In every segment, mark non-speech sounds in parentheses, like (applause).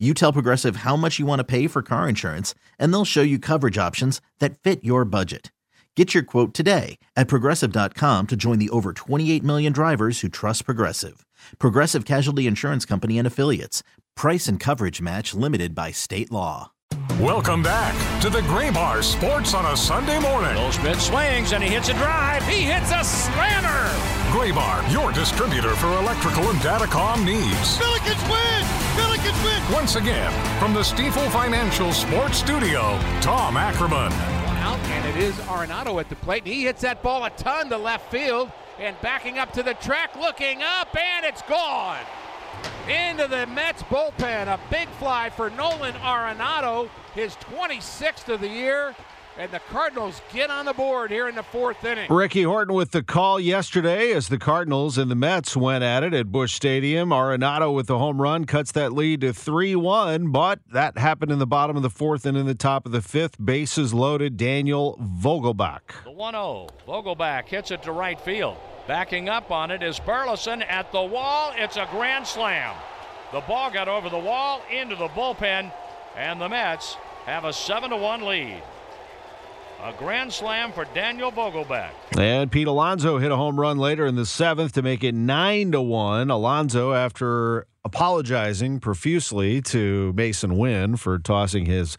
You tell Progressive how much you want to pay for car insurance, and they'll show you coverage options that fit your budget. Get your quote today at progressive.com to join the over 28 million drivers who trust Progressive. Progressive Casualty Insurance Company and Affiliates. Price and coverage match limited by state law. Welcome back to the Graybar Sports on a Sunday morning. Goldschmidt swings and he hits a drive. He hits a slammer. Graybar, your distributor for electrical and datacom needs. Billikens win! Win! Once again, from the Stifel Financial Sports Studio, Tom Ackerman. One Out, and it is Arenado at the plate. And he hits that ball a ton to left field. And backing up to the track, looking up, and it's gone. Into the Mets bullpen. A big fly for Nolan Arenado, his 26th of the year. And the Cardinals get on the board here in the fourth inning. Ricky Horton with the call yesterday as the Cardinals and the Mets went at it at Busch Stadium. Arenado with the home run cuts that lead to 3 1, but that happened in the bottom of the fourth and in the top of the fifth. Bases loaded. Daniel Vogelbach. The 1 0. Vogelbach hits it to right field. Backing up on it is Burleson at the wall. It's a grand slam. The ball got over the wall into the bullpen, and the Mets have a 7 1 lead. A grand slam for Daniel Vogelbach. And Pete Alonso hit a home run later in the seventh to make it nine to one. Alonso, after apologizing profusely to Masyn Winn for tossing his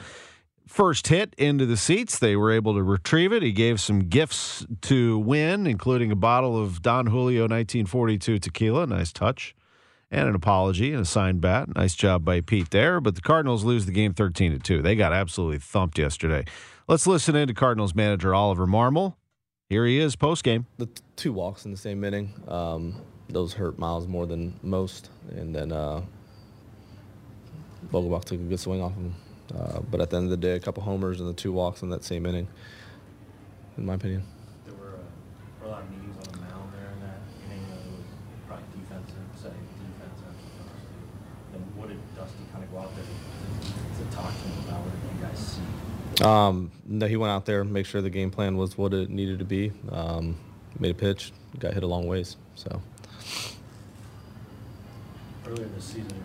first hit into the seats, they were able to retrieve it. He gave some gifts to Winn, including a bottle of Don Julio 1942 tequila. Nice touch. And an apology and a signed bat. Nice job by Pete there. But the Cardinals lose the game 13 to 2. They got absolutely thumped yesterday. Let's listen in to Cardinals manager Oliver Marmol. Here he is post game. The t- two walks in the same inning, um, those hurt Miles more than most. And then uh, Vogelbach took a good swing off him. Uh, but at the end of the day, a couple homers and the two walks in that same inning, in my opinion. There were, uh, were a lot of meetings on the mound there in that inning. It was probably defensive, setting defense after Dusty. What did Dusty kind of go out there to, to talk to him about? What did you guys see? Um, no, he went out there, make sure the game plan was what it needed to be. Um, made a pitch, got hit a long ways. So Earlier this season,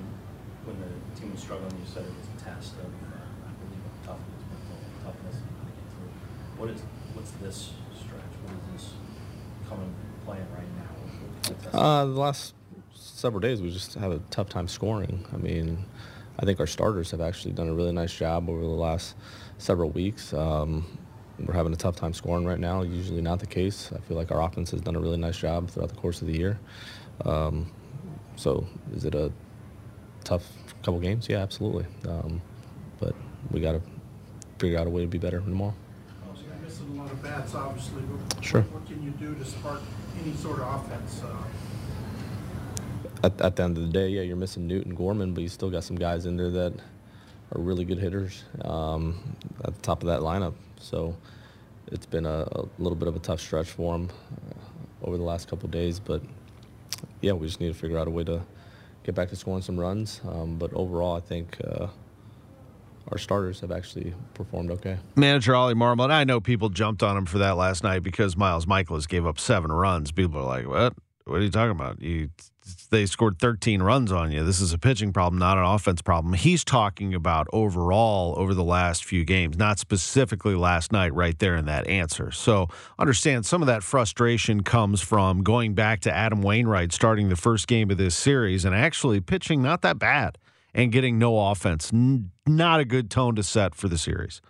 when the team was struggling, you said it was a test of, uh, I believe, toughness, mental toughness to get through. What is, what's this stretch? What is this coming, playing right now? What kind of uh, the last several days, we just have a tough time scoring. I mean, I think our starters have actually done a really nice job over the last several weeks. Um, we're having a tough time scoring right now. Usually not the case. I feel like our offense has done a really nice job throughout the course of the year. Um, so is it a tough couple games? Yeah, absolutely. Um, but we got to figure out a way to be better tomorrow. So You're missing a lot of bats, obviously. What- Sure. What can you do to spark any sort of offense? Uh, At, at the end of the day, yeah, you're missing Newton Gorman, but you still got some guys in there that are really good hitters um, at the top of that lineup. So it's been a, a little bit of a tough stretch for them uh, over the last couple days. But yeah, we just need to figure out a way to get back to scoring some runs. Um, but overall, I think uh, our starters have actually performed okay. Manager Ollie Marmol, and I know people jumped on him for that last night because Miles Mikolas gave up seven runs. People are like, what? What are you talking about? You, they scored 13 runs on you. This is a pitching problem, not an offense problem. He's talking about overall over the last few games, not specifically last night, right there in that answer. So understand some of that frustration comes from going back to Adam Wainwright starting the first game of this series and actually pitching not that bad and getting no offense. N- not a good tone to set for the series.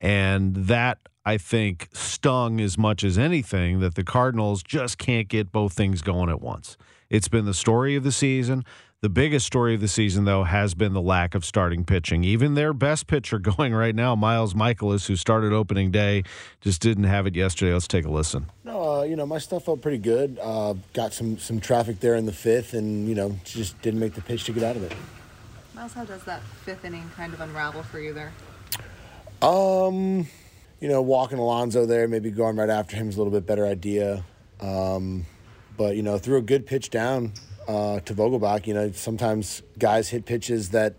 And that, I think, stung as much as anything that the Cardinals just can't get both things going at once. It's been the story of the season. The biggest story of the season, though, has been the lack of starting pitching. Even their best pitcher (laughs) going right now, Miles Mikolas, who started opening day, just didn't have it yesterday. Let's take a listen. No, uh, you know my stuff felt pretty good. Uh, got some some traffic there in the fifth, and you know just didn't make the pitch to get out of it. Miles, how does that fifth inning kind of unravel for you there? Um, you know, walking Alonso there, maybe going right after him is a little bit better idea. Um, but you know, threw a good pitch down uh, to Vogelbach. You know, sometimes guys hit pitches that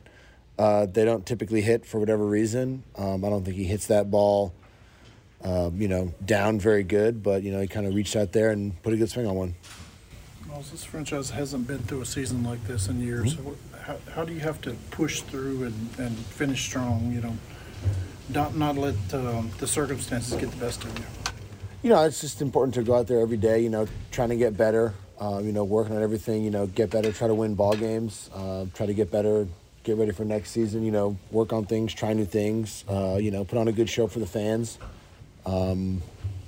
uh, they don't typically hit for whatever reason. Um, I don't think he hits that ball, uh, you know, down very good. But you know, he kind of reached out there and put a good swing on one. Well, this franchise hasn't been through a season like this in years. Mm-hmm. So how, how do you have to push through and, and finish strong? You know, not not let um, the circumstances get the best of you. You know, it's just important to go out there every day. You know, trying to get better. Uh, you know, working on everything. You know, get better. Try to win ball games. Uh, try to get better. Get ready for next season. You know, work on things. Try new things. Uh, you know, put on a good show for the fans. Um,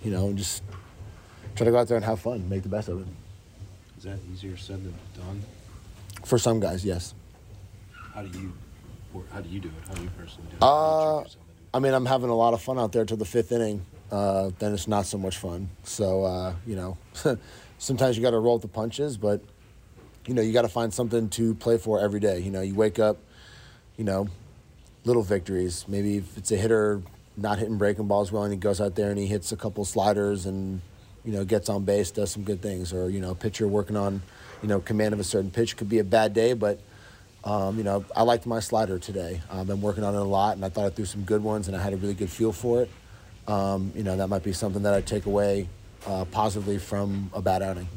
you know, and just try to go out there and have fun. Make the best of it. Is that easier said than done? For some guys, yes. How do you, how do you do it? How do you personally do it? Uh, I mean, I'm having a lot of fun out there till the fifth inning. Uh, then it's not so much fun. So uh, you know, (laughs) sometimes you got to roll with the punches, but you know, you got to find something to play for every day. You know, you wake up, you know, little victories. Maybe if it's a hitter not hitting breaking balls well, and he goes out there and he hits a couple sliders and you know gets on base, does some good things, or you know, pitcher working on you know command of a certain pitch could be a bad day, but um, you know, I liked my slider today. I've been working on it a lot, and I thought I threw some good ones, and I had a really good feel for it. Um, you know, that might be something that I take away uh, positively from a bad outing.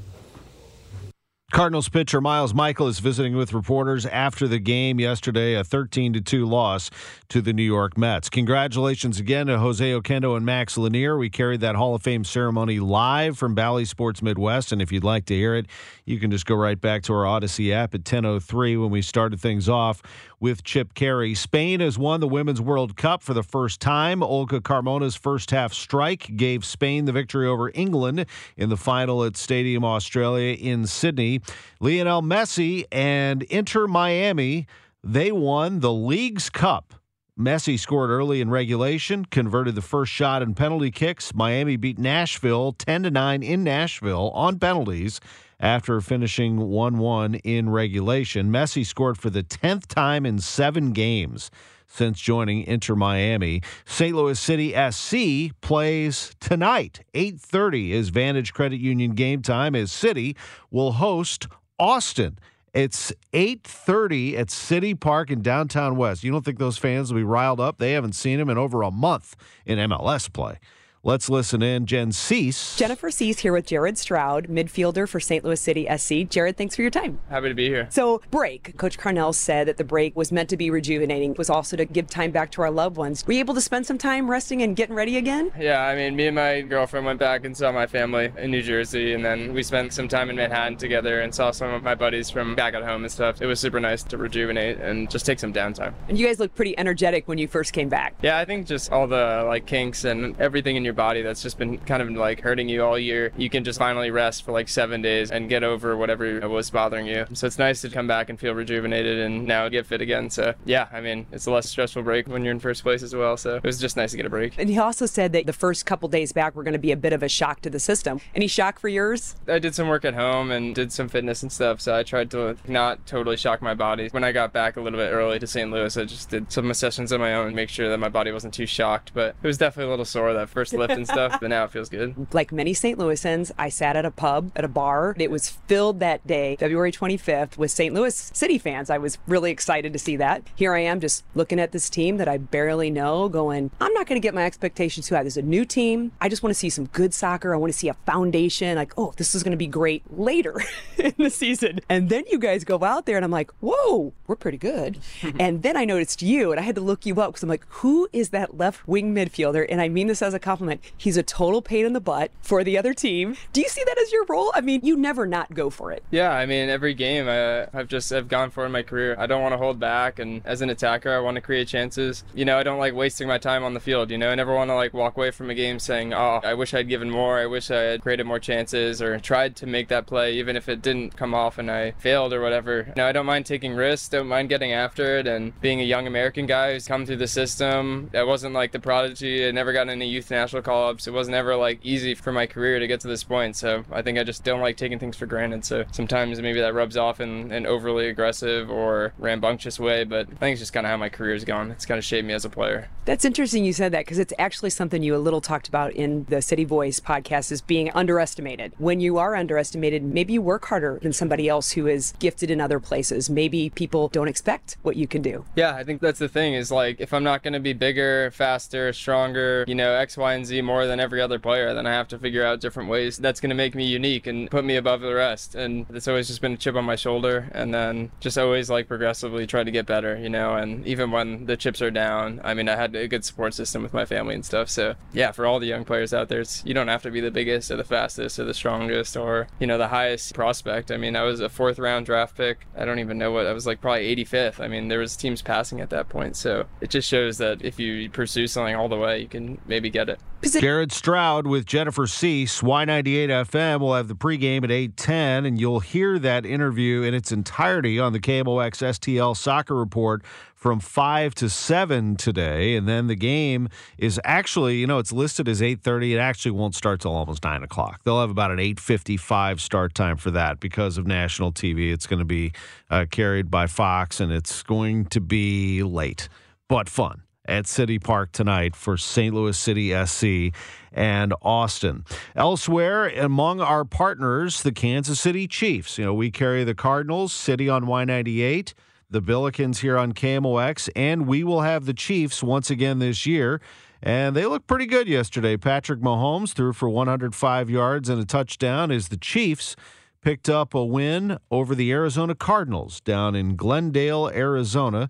Cardinals pitcher Miles Mikolas visiting with reporters after the game yesterday, a 13 to 2 loss to the New York Mets. Congratulations again to Jose Oquendo and Max Lanier. We carried that Hall of Fame ceremony live from Bally Sports Midwest, and if you'd like to hear it, you can just go right back to our Audacy app at 10:03 when we started things off with Chip Caray. Spain has won the Women's World Cup for the first time. Olga Carmona's first half strike gave Spain the victory over England in the final at Stadium Australia in Sydney. Lionel Messi and Inter Miami, they won the Leagues Cup. Messi scored early in regulation, converted the first shot in penalty kicks. Miami beat Nashville 10 to 9 in Nashville on penalties after finishing 1 1 in regulation. Messi scored for the 10th time in seven games since joining Inter Miami. St. Louis City SC plays tonight. 8:30 is Vantage Credit Union game time as City will host Austin. It's 8:30 at City Park in downtown West. You don't think those fans will be riled up? They haven't seen him in over a month in MLS play. Let's listen in. Jenn Siess. Jennifer Siess here with Jared Stroud, midfielder for St. Louis City SC. Jared, thanks for your time. Happy to be here. So, break. Coach Carnell said that the break was meant to be rejuvenating, was also to give time back to our loved ones. Were you able to spend some time resting and getting ready again? Yeah, I mean, me and my girlfriend went back and saw my family in New Jersey, and then we spent some time in Manhattan together and saw some of my buddies from back at home and stuff. It was super nice to rejuvenate and just take some downtime. And you guys look pretty energetic when you first came back. Yeah, I think just all the like kinks and everything in your body that's just been kind of like hurting you all year, you can just finally rest for like seven days and get over whatever was bothering you. So it's nice to come back and feel rejuvenated and now get fit again. So yeah, I mean, it's a less stressful break when you're in first place as well. So it was just nice to get a break. And he also said that the first couple days back were going to be a bit of a shock to the system. Any shock for yours? I did some work at home and did some fitness and stuff, so I tried to not totally shock my body. When I got back a little bit early to St. Louis, I just did some sessions on my own, make sure that my body wasn't too shocked. But it was definitely a little sore that first lift and stuff, but now it feels good. Like many St. Louisans, I sat at a pub, at a bar. It was filled that day, February 25th, with St. Louis City fans. I was really excited to see that. Here I am just looking at this team that I barely know, going, I'm not going to get my expectations too high. There's a new team. I just want to see some good soccer. I want to see a foundation. Like, oh, this is going to be great later (laughs) in the season. And then you guys go out there, and I'm like, whoa, we're pretty good. (laughs) and then I noticed you, and I had to look you up because I'm like, who is that left wing midfielder? And I mean this as a compliment. He's a total pain in the butt for the other team. Do you see that as your role? I mean, you never not go for it. Yeah, I mean, every game I, I've just I've gone for in my career. I don't want to hold back, and as an attacker, I want to create chances. You know, I don't like wasting my time on the field. You know, I never want to like walk away from a game saying, "Oh, I wish I'd given more. I wish I had created more chances, or tried to make that play, even if it didn't come off and I failed or whatever." You know, I don't mind taking risks. Don't mind getting after it, and being a young American guy who's come through the system. I wasn't like the prodigy. I never got any youth national shoulder call ups. It wasn't ever like easy for my career to get to this point. So I think I just don't like taking things for granted. So sometimes maybe that rubs off in an overly aggressive or rambunctious way, but I think it's just kind of how my career's gone. It's kind of shaped me as a player. That's interesting you said that because it's actually something you a little talked about in the City Voice podcast is being underestimated. When you are underestimated, maybe you work harder than somebody else who is gifted in other places. Maybe people don't expect what you can do. Yeah, I think that's the thing is like if I'm not going to be bigger, faster, stronger, you know, X, Y, and Z more than every other player, then I have to figure out different ways that's going to make me unique and put me above the rest. And it's always just been a chip on my shoulder and then just always like progressively try to get better, you know, and even when the chips are down, I mean, I had a good support system with my family and stuff. So, yeah, for all the young players out there, you don't have to be the biggest or the fastest or the strongest or, you know, the highest prospect. I mean, I was a fourth round draft pick. I don't even know what I was like probably 85th. I mean, there was teams passing at that point. So, it just shows that if you pursue something all the way, you can maybe get it. Jared Stroud with Jennifer Siess, Y98 FM. will have the pregame at 8:10, and you'll hear that interview in its entirety on the KMOX STL Soccer Report from 5 to 7 today. And then the game is actually, you know, it's listed as 8:30. It actually won't start till almost 9 o'clock. They'll have about an 8:55 start time for that because of national TV. It's going to be uh, carried by Fox, and it's going to be late but fun at City Park tonight for St. Louis City SC and Austin. Elsewhere, among our partners, the Kansas City Chiefs. You know, we carry the Cardinals, City on Y98, the Billikens here on KMOX, and we will have the Chiefs once again this year. And they looked pretty good yesterday. Patrick Mahomes threw for 105 yards and a touchdown as the Chiefs picked up a win over the Arizona Cardinals down in Glendale, Arizona.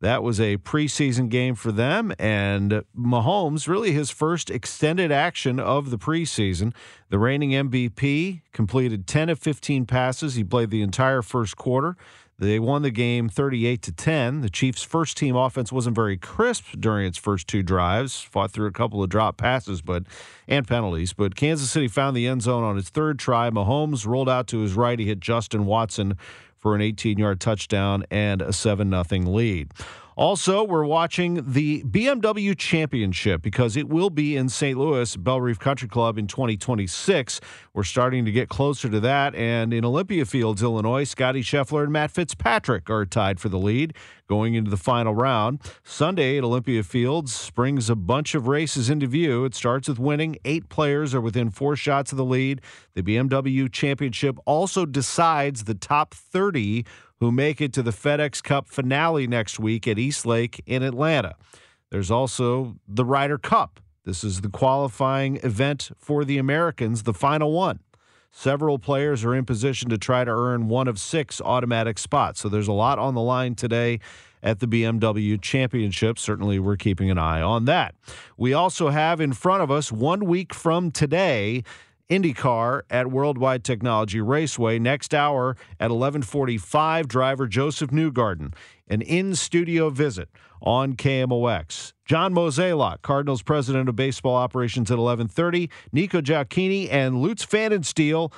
That was a preseason game for them, and Mahomes, really his first extended action of the preseason. The reigning MVP completed 10 of 15 passes. He played the entire first quarter. They won the game 38 to 10. The Chiefs' first team offense wasn't very crisp during its first two drives, fought through a couple of drop passes but and penalties, but Kansas City found the end zone on its third try. Mahomes rolled out to his right. He hit Justin Watson for an 18 yard touchdown and a 7 0 lead. Also, we're watching the BMW Championship because it will be in St. Louis, Bellerive Country Club in 2026. We're starting to get closer to that. And in Olympia Fields, Illinois, Scotty Scheffler and Matt Fitzpatrick are tied for the lead going into the final round. Sunday at Olympia Fields brings a bunch of races into view. It starts with winning. Eight players are within four shots of the lead. The BMW Championship also decides the top 30 who make it to the FedEx Cup finale next week at East Lake in Atlanta. There's also the Ryder Cup. This is the qualifying event for the Americans, the final one. Several players are in position to try to earn one of six automatic spots. So there's a lot on the line today at the BMW Championship. Certainly, we're keeping an eye on that. We also have in front of us one week from today IndyCar at Worldwide Technology Raceway. Next hour at 11:45, driver Josef Newgarden, an in-studio visit on KMOX. John Mozeliak, Cardinals president of baseball operations at 11:30. Nico Gioacchini and Lutz Pfannenstiel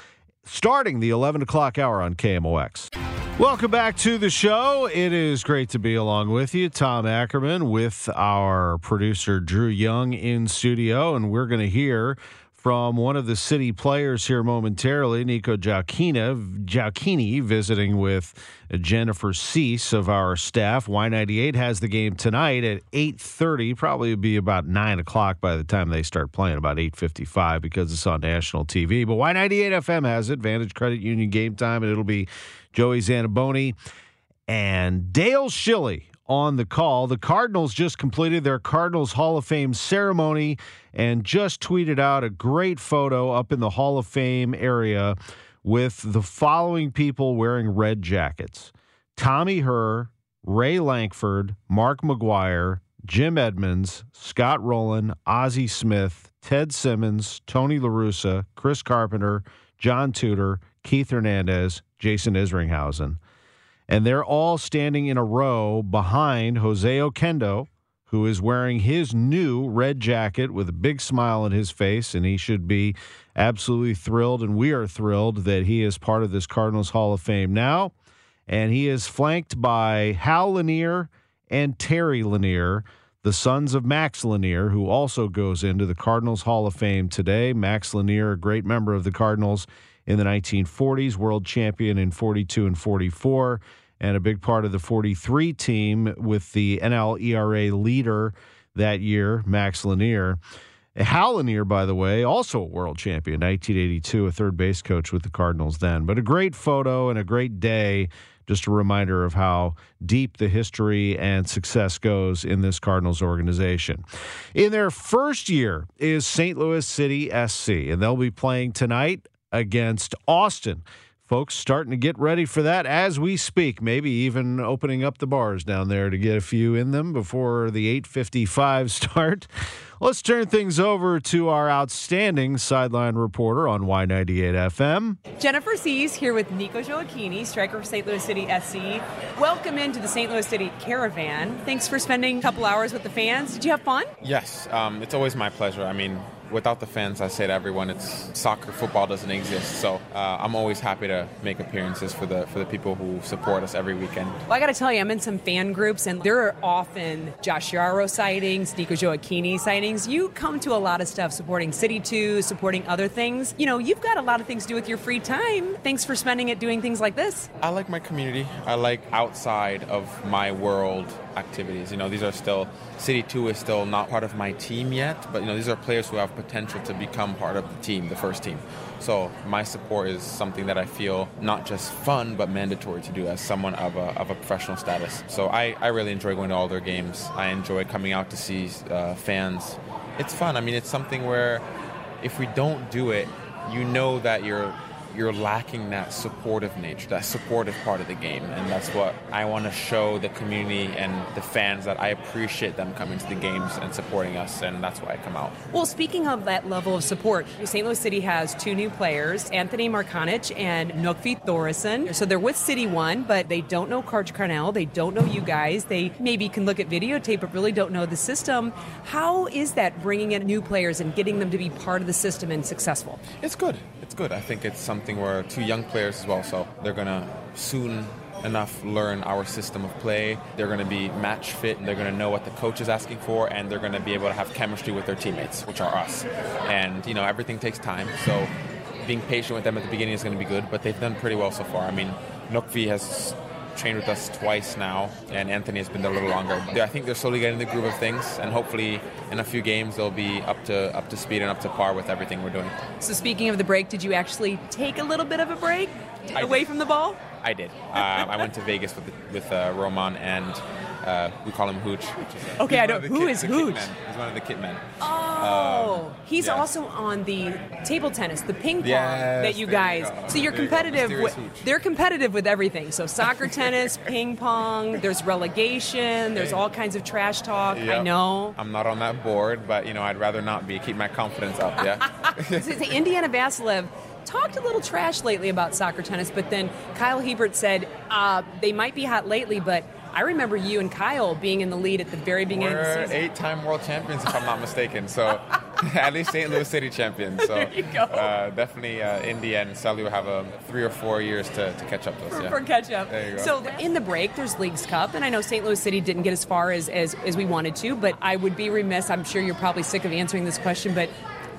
starting the 11 o'clock hour on KMOX. Welcome back to the show. It is great to be along with you, Tom Ackerman, with our producer Drew Young in studio, and we're going to hear from one of the city players here momentarily, Nico Giacchina, Gioacchini, visiting with Jennifer Siess of our staff. Y98 has the game tonight at 8.30. Probably be about 9 o'clock by the time they start playing, about 8.55 because it's on national TV. But Y98 FM has it, Vantage Credit Union game time, and it'll be Joey Zanaboni and Dale Schilly on the call. The Cardinals just completed their Cardinals Hall of Fame ceremony and just tweeted out a great photo up in the Hall of Fame area with the following people wearing red jackets Tommy Herr, Ray Lankford, Mark McGwire, Jim Edmonds, Scott Rolen, Ozzie Smith, Ted Simmons, Tony LaRussa, Chris Carpenter, John Tudor, Keith Hernandez, Jason Isringhausen and they're all standing in a row behind Jose Oquendo, who is wearing his new red jacket with a big smile on his face, and he should be absolutely thrilled, and we are thrilled that he is part of this Cardinals Hall of Fame now. And he is flanked by Hal Lanier and Terry Lanier, the sons of Max Lanier, who also goes into the Cardinals Hall of Fame today. Max Lanier, a great member of the Cardinals in the 1940s, world champion in 42 and 44, and a big part of the 43 team with the NL ERA leader that year, Max Lanier. Hal Lanier, by the way, also a world champion, 1982, a third base coach with the Cardinals then. But a great photo and a great day just a reminder of how deep the history and success goes in this Cardinals organization. In their first year is St. Louis City SC, and they'll be playing tonight against Austin folks starting to get ready for that as we speak maybe even opening up the bars down there to get a few in them before the 855 (laughs) start. Let's turn things over to our outstanding sideline reporter on y98 fm jennifer Siess here with nico Gioacchini, striker of st louis city sc welcome into the st louis city caravan. Thanks for spending a couple hours with the fans. Did you have fun? Yes um, it's always my pleasure. I mean without the fans, I say to everyone, it's soccer, football doesn't exist. So uh, I'm always happy to make appearances for the for the people who support us every weekend. Well, I got to tell you, I'm in some fan groups, and there are often Josh Yaro sightings, Nico Gioacchini sightings. You come to a lot of stuff supporting City 2, supporting other things. You know, you've got a lot of things to do with your free time. Thanks for spending it doing things like this. I like my community. I like outside of my world activities. You know, these are still City 2 is still not part of my team yet, but you know, these are players who have potential to become part of the team, the first team. So my support is something that I feel not just fun but mandatory to do as someone of a, of a professional status. So I, I really enjoy going to all their games. I enjoy coming out to see uh, fans. It's fun. I mean, it's something where if we don't do it, you know that you're you're lacking that supportive nature, that supportive part of the game. And that's what I want to show the community and the fans that I appreciate them coming to the games and supporting us. And that's why I come out. Well, speaking of that level of support, St. Louis City has two new players, Anthony Markanich and Nökkvi Thórisson. So they're with City One, but they don't know coach Carnell. They don't know you guys. They maybe can look at videotape, but really don't know the system. How is that bringing in new players and getting them to be part of the system and successful? It's good. It's good. I think it's something where two young players as well, so they're gonna soon enough learn our system of play. They're going to be match fit. and They're going to know what the coach is asking for, and they're going to be able to have chemistry with their teammates, which are us. And you know, everything takes time. So being patient with them at the beginning is going to be good. But they've done pretty well so far. I mean, Nökkvi has trained with us twice now, and Anthony has been there a little longer. I think they're slowly getting the groove of things, and hopefully, in a few games, they'll be up to up to speed and up to par with everything we're doing. So, speaking of the break, did you actually take a little bit of a break away from the ball? I did. Uh, I went to Vegas with with uh, Roman and uh, we call him Hooch. Okay, I don't. Who kit, is Hooch? He's one of the kit men. Oh, um, he's yeah. also on the table tennis, the ping pong yes, that you guys. You so you're there competitive. You with, they're competitive with everything. So soccer, tennis, (laughs) ping pong. There's relegation. There's all kinds of trash talk. Yep. I know. I'm not on that board, but you know I'd rather not be. Keep my confidence up. Yeah. (laughs) so Indiana Vassilev talked a little trash lately about soccer tennis, but then Kyle Hiebert said uh, they might be hot lately, but I remember you and Kyle being in the lead at the very beginning We're of the season. eight-time world champions, if I'm not mistaken. So (laughs) (laughs) at least St. Louis City champions. So uh, definitely uh, India and Sully will have a three or four years to, to catch up to us. For, yeah. for catch up. There you go. So in the break, there's Leagues Cup, and I know St. Louis City didn't get as far as, as, as we wanted to, but I would be remiss. I'm sure you're probably sick of answering this question, but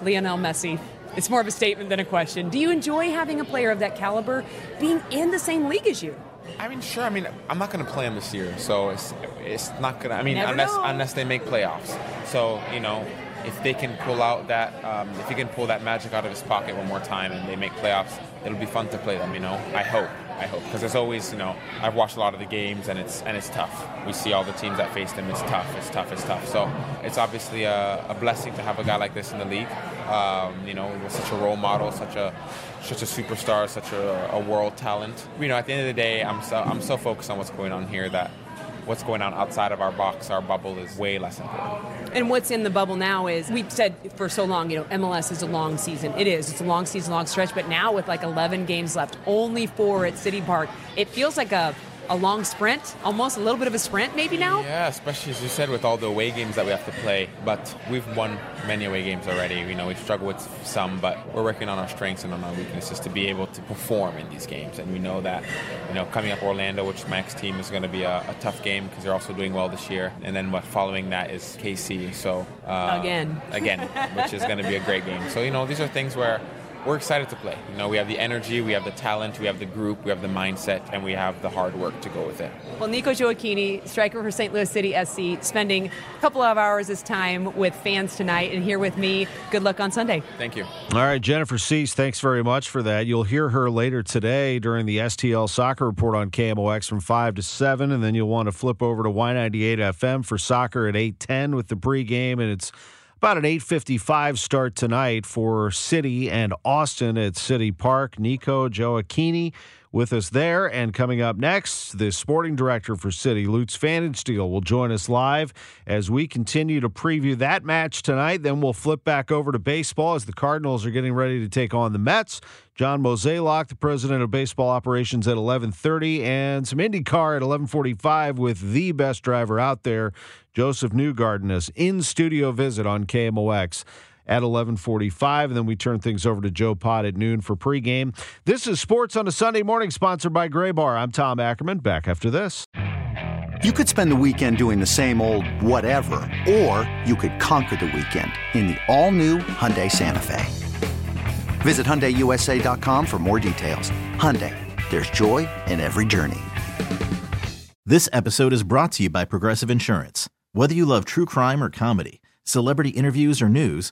Lionel Messi. It's more of a statement than a question. Do you enjoy having a player of that caliber being in the same league as you? I mean, sure. I mean, I'm not going to play him this year, so it's it's not going to. I mean, Never unless know. unless they make playoffs. So you know, if they can pull out that, um, if he can pull that magic out of his pocket one more time and they make playoffs, it'll be fun to play them. You know, I hope. I hope because there's always, you know, I've watched a lot of the games and it's and it's tough. We see all the teams that face them. It's tough. It's tough. It's tough. So it's obviously a, a blessing to have a guy like this in the league. Um, you know, such a role model, such a such a superstar, such a, a world talent. You know, at the end of the day, I'm so I'm so focused on what's going on here that what's going on outside of our box, our bubble, is way less important. And what's in the bubble now is we've said for so long, you know, MLS is a long season. It is. It's a long season, long stretch. But now with like 11 games left, only four at City Park, it feels like a a long sprint, almost a little bit of a sprint maybe now? Yeah, especially as you said with all the away games that we have to play. But we've won many away games already. You know, we've struggled with some, but we're working on our strengths and on our weaknesses to be able to perform in these games. And we know that, you know, coming up Orlando, which is my team, is going to be a, a tough game because they're also doing well this year. And then what following that is KC. So uh, again, again, which is going to be a great game. So you know, these are things where we're excited to play. You know, we have the energy, we have the talent, we have the group, we have the mindset, and we have the hard work to go with it. Well, Nico Gioacchini, striker for St. Louis City SC, spending a couple of hours this time with fans tonight and here with me. Good luck on Sunday. Thank you. All right, Jennifer Siess, thanks very much for that. You'll hear her later today during the STL Soccer Report on KMOX from 5 to 7, and then you'll want to flip over to Y98 FM for soccer at 810 with the pregame, and it's about an 8:55 start tonight for City and Austin at City Park. Nico Gioacchini with us there. And coming up next, the sporting director for City, Lutz Pfannenstiel, will join us live as we continue to preview that match tonight. Then we'll flip back over to baseball as the Cardinals are getting ready to take on the Mets. John Mozeliak, the president of baseball operations at 11:30, and some IndyCar at 11:45 with the best driver out there, Josef Newgarden, as in studio visit on KMOX at 11:45 and then we turn things over to Joe Pot at noon for pregame. This is Sports on a Sunday morning sponsored by Graybar. I'm Tom Ackerman back after this. You could spend the weekend doing the same old whatever or you could conquer the weekend in the all-new Hyundai Santa Fe. Visit hyundaiusa.com for more details. Hyundai, there's joy in every journey. This episode is brought to you by Progressive Insurance. Whether you love true crime or comedy, celebrity interviews or news,